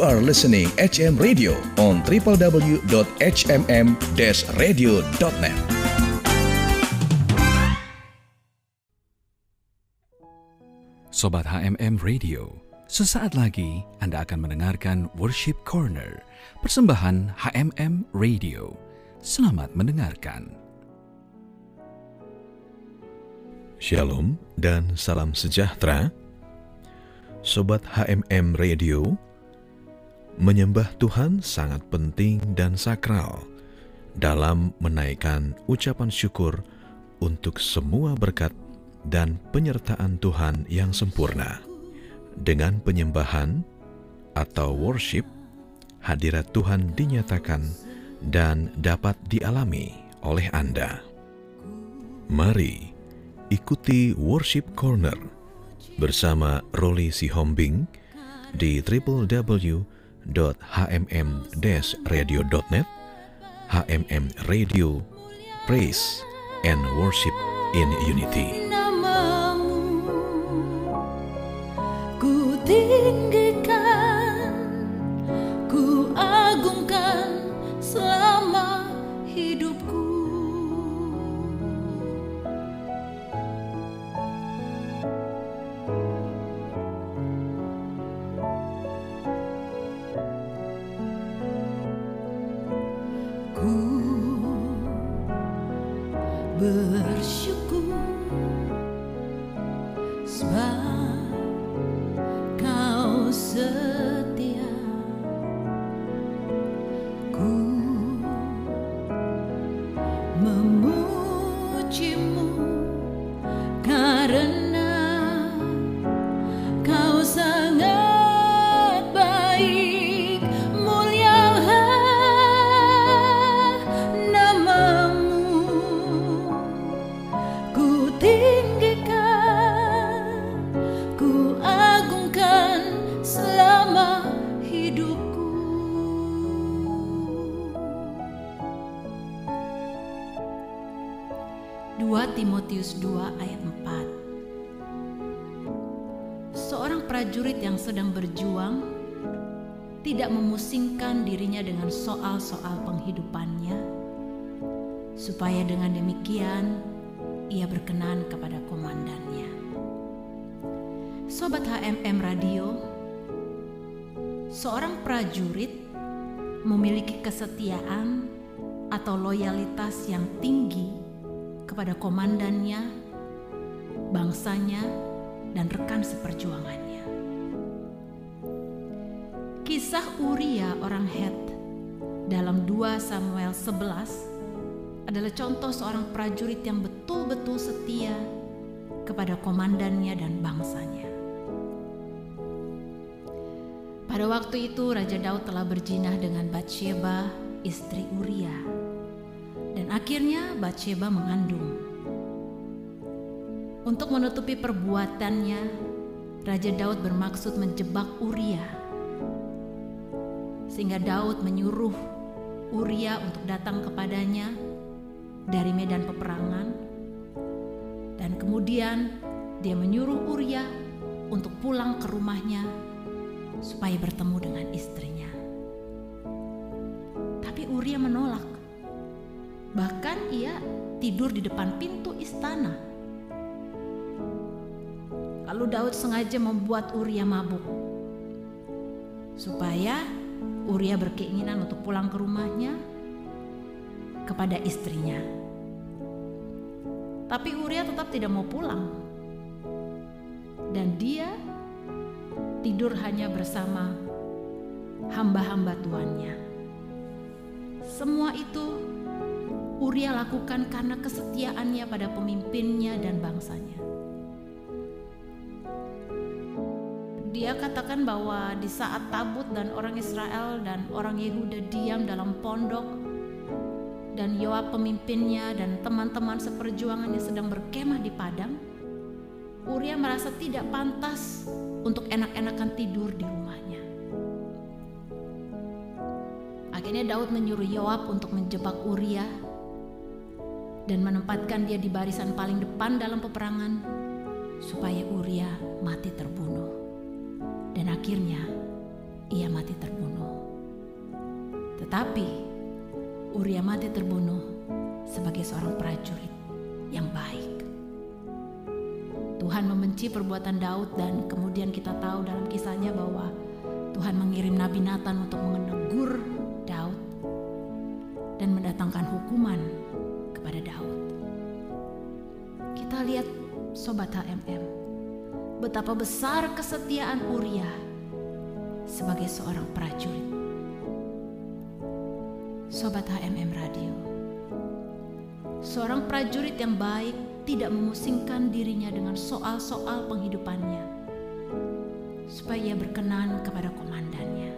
You are listening HM Radio on www.hmm-radio.net. Sobat HMM Radio, sesaat lagi Anda akan mendengarkan Worship Corner, persembahan HMM Radio. Selamat mendengarkan. Shalom dan salam sejahtera. Sobat HMM Radio, menyembah Tuhan sangat penting dan sakral dalam menaikkan ucapan syukur untuk semua berkat dan penyertaan Tuhan yang sempurna. Dengan penyembahan atau worship, hadirat Tuhan dinyatakan dan dapat dialami oleh Anda. Mari ikuti Worship Corner bersama Roli Sihombing di www.hmm-radio.net HMM Radio Praise and Worship in Unity. Ku tinggikan Ku agungkan selama hidupku dengan soal-soal penghidupannya supaya dengan demikian ia berkenan kepada komandannya. Sobat HMM Radio, seorang prajurit memiliki kesetiaan atau loyalitas yang tinggi kepada komandannya, bangsanya, dan rekan seperjuangannya. Kisah Uria orang Het dalam 2 Samuel 11 adalah contoh seorang prajurit yang betul-betul setia kepada komandannya dan bangsanya. Pada waktu itu Raja Daud telah berjinah dengan Batsheba, istri Uria. Dan akhirnya Batsheba mengandung. Untuk menutupi perbuatannya, Raja Daud bermaksud menjebak Uria. Sehingga Daud menyuruh Uria untuk datang kepadanya dari medan peperangan. Dan kemudian dia menyuruh Uria untuk pulang ke rumahnya supaya bertemu dengan istrinya. Tapi Uria menolak. Bahkan ia tidur di depan pintu istana. Lalu Daud sengaja membuat Uria mabuk. Supaya Uria berkeinginan untuk pulang ke rumahnya kepada istrinya. Tapi Uria tetap tidak mau pulang. Dan dia tidur hanya bersama hamba-hamba tuannya. Semua itu Uria lakukan karena kesetiaannya pada pemimpinnya dan bangsanya. Dia katakan bahwa di saat Tabut dan orang Israel dan orang Yehuda diam dalam pondok dan Yoab pemimpinnya dan teman-teman seperjuangannya sedang berkemah di padang, Uria merasa tidak pantas untuk enak-enakan tidur di rumahnya. Akhirnya Daud menyuruh Yoab untuk menjebak Uria dan menempatkan dia di barisan paling depan dalam peperangan supaya Uria mati terbunuh. Dan akhirnya ia mati terbunuh. Tetapi Uria mati terbunuh sebagai seorang prajurit yang baik. Tuhan membenci perbuatan Daud dan kemudian kita tahu dalam kisahnya bahwa Tuhan mengirim Nabi Nathan untuk menegur Daud dan mendatangkan hukuman kepada Daud. Kita lihat sobat HMM, betapa besar kesetiaan Uria sebagai seorang prajurit. Sobat HMM Radio, seorang prajurit yang baik tidak memusingkan dirinya dengan soal-soal penghidupannya, supaya ia berkenan kepada komandannya.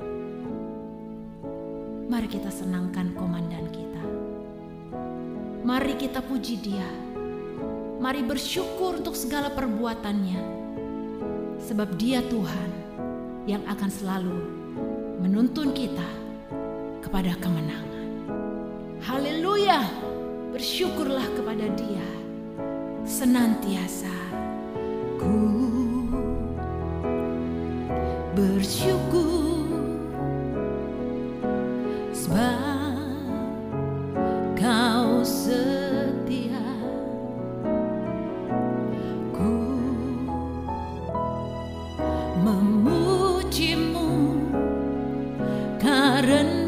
Mari kita senangkan komandan kita. Mari kita puji dia. Mari bersyukur untuk segala perbuatannya. Sebab dia Tuhan yang akan selalu menuntun kita kepada kemenangan. Haleluya! Bersyukurlah kepada Dia senantiasa. Ku memujimu karena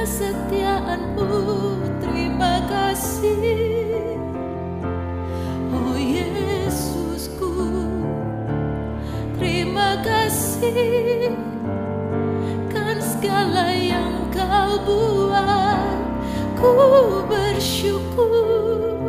kesetiaanmu terima kasih. Oh Yesusku terima kasih. Kan segala yang kau buat ku bersyukur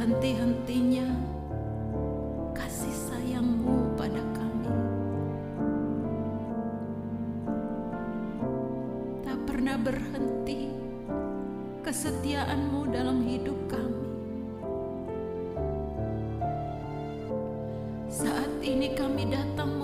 henti-hentinya kasih sayangmu pada kami. Tak pernah berhenti kesetiaanmu dalam hidup kami. Saat ini kami datang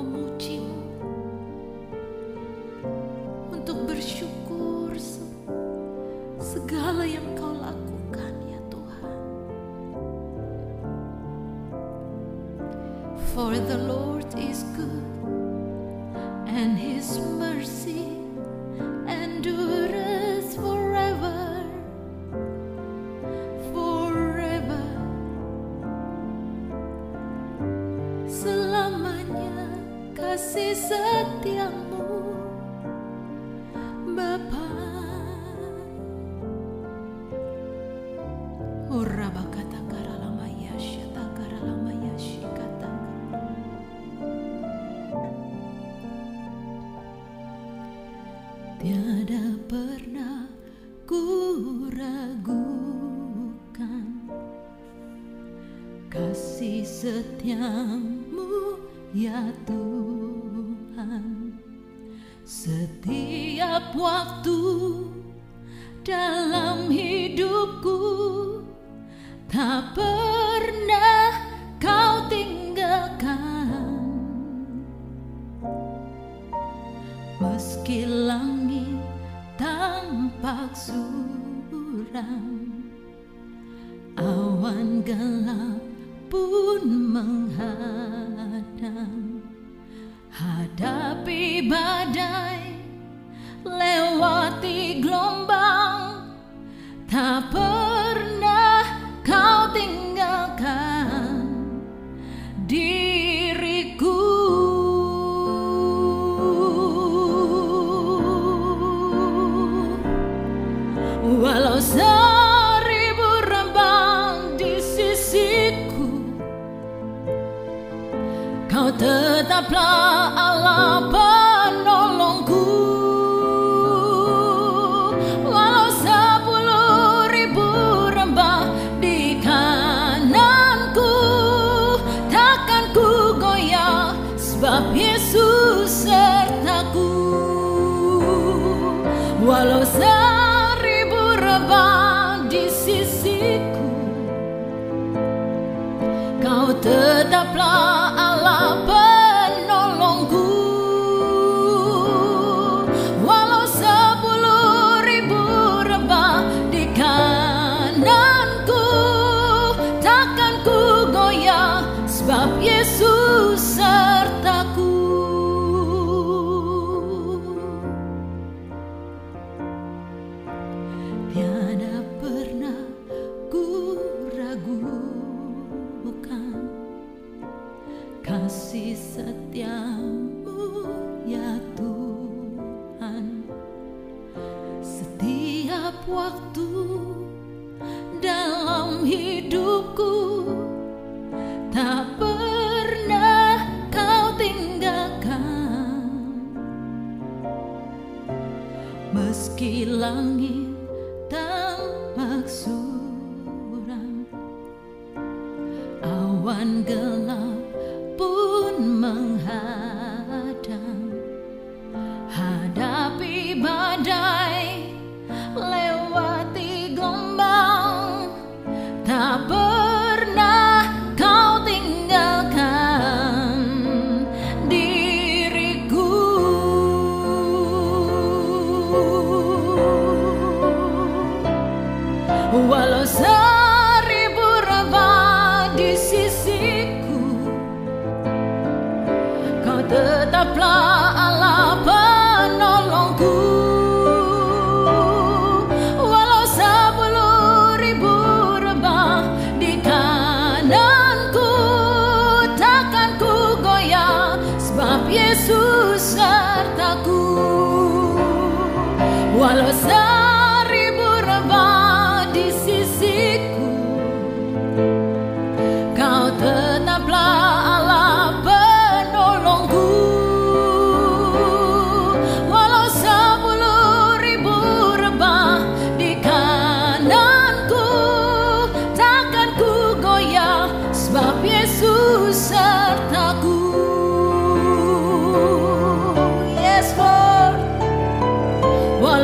色调 dalam hidupku. Tak pernah kau tinggalkan. Meski langit tampak suram awan gelap pun menghadang. Hadapi badai lewati gelombang tak pernah kau tinggalkan diriku. Walau seribu rembang di sisiku kau tetaplah Allah langit tampak suram awan gelap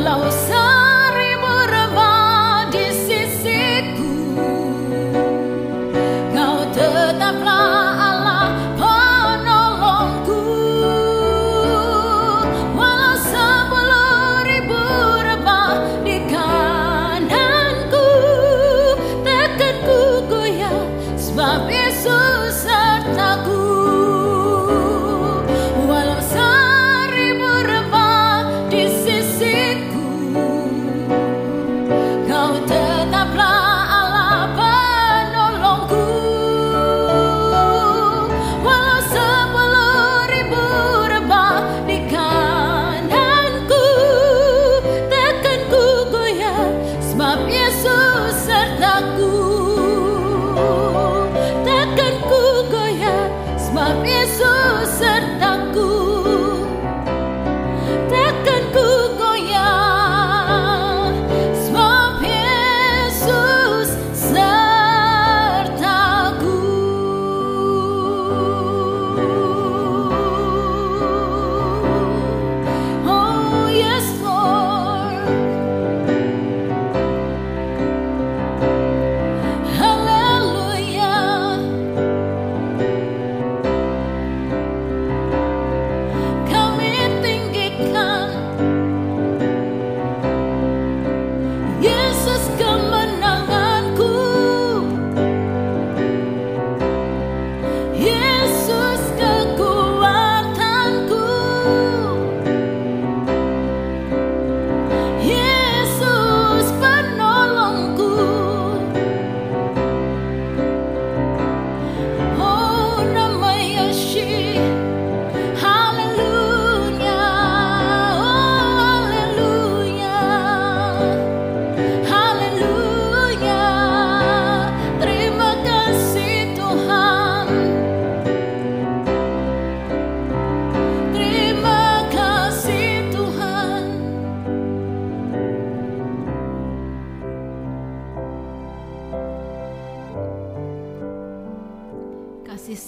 follow.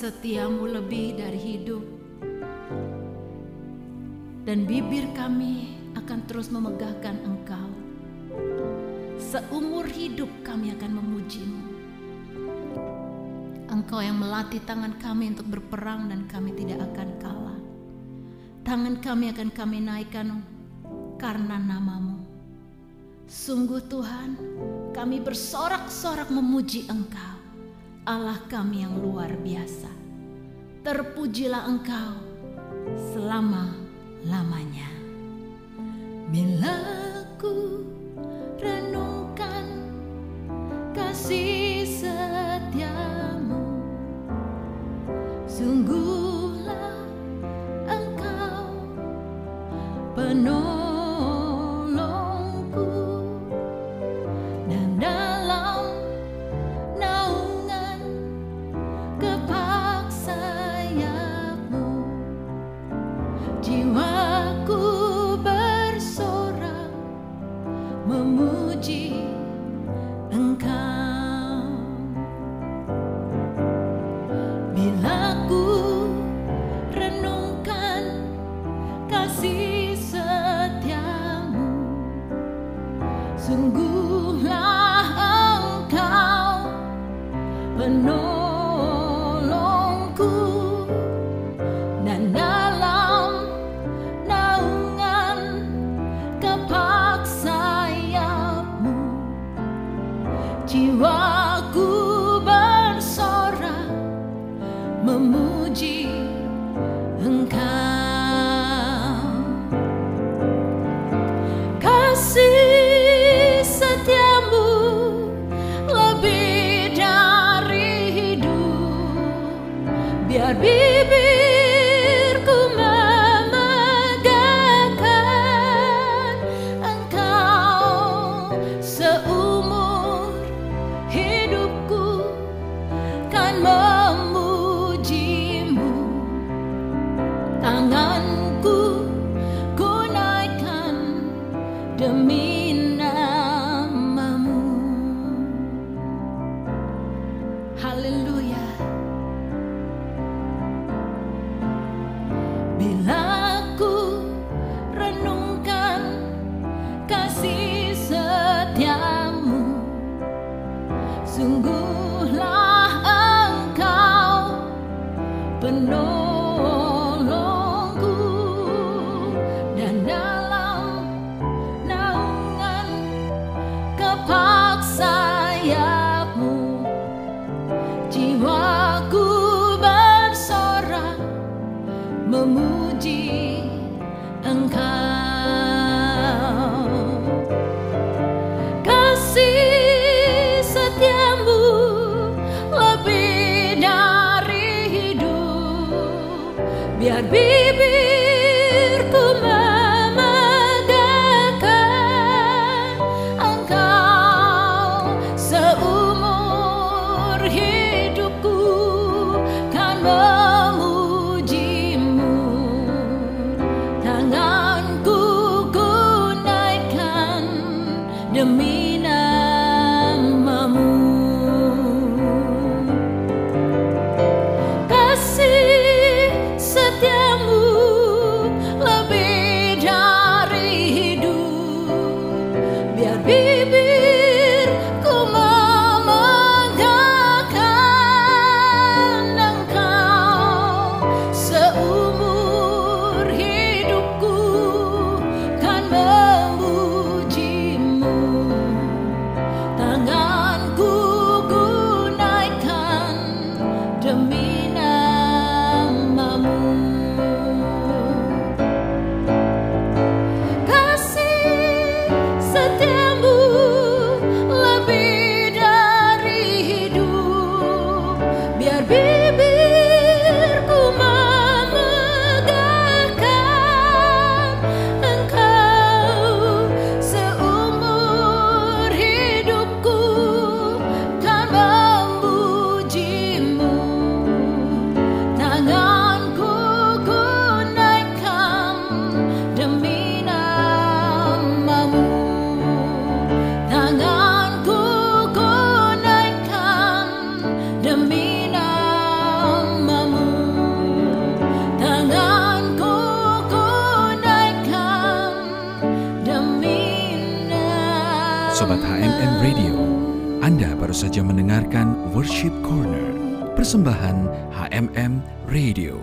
setiamu lebih dari hidup. Dan bibir kami akan terus memegahkan engkau. Seumur hidup kami akan memujimu. Engkau yang melatih tangan kami untuk berperang dan kami tidak akan kalah. Tangan kami akan kami naikkan karena namamu. Sungguh Tuhan, kami bersorak-sorak memuji Engkau. Allah kami yang luar biasa. Terpujilah Engkau selama-lamanya. Bila ku couldn't go baru saja mendengarkan Worship Corner, persembahan HMM Radio.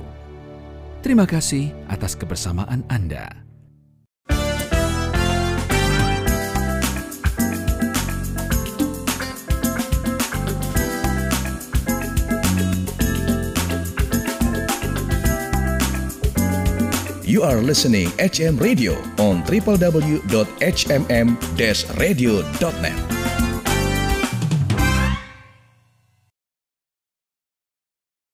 Terima kasih atas kebersamaan Anda. You are listening HM Radio on www.hmm-radio.net.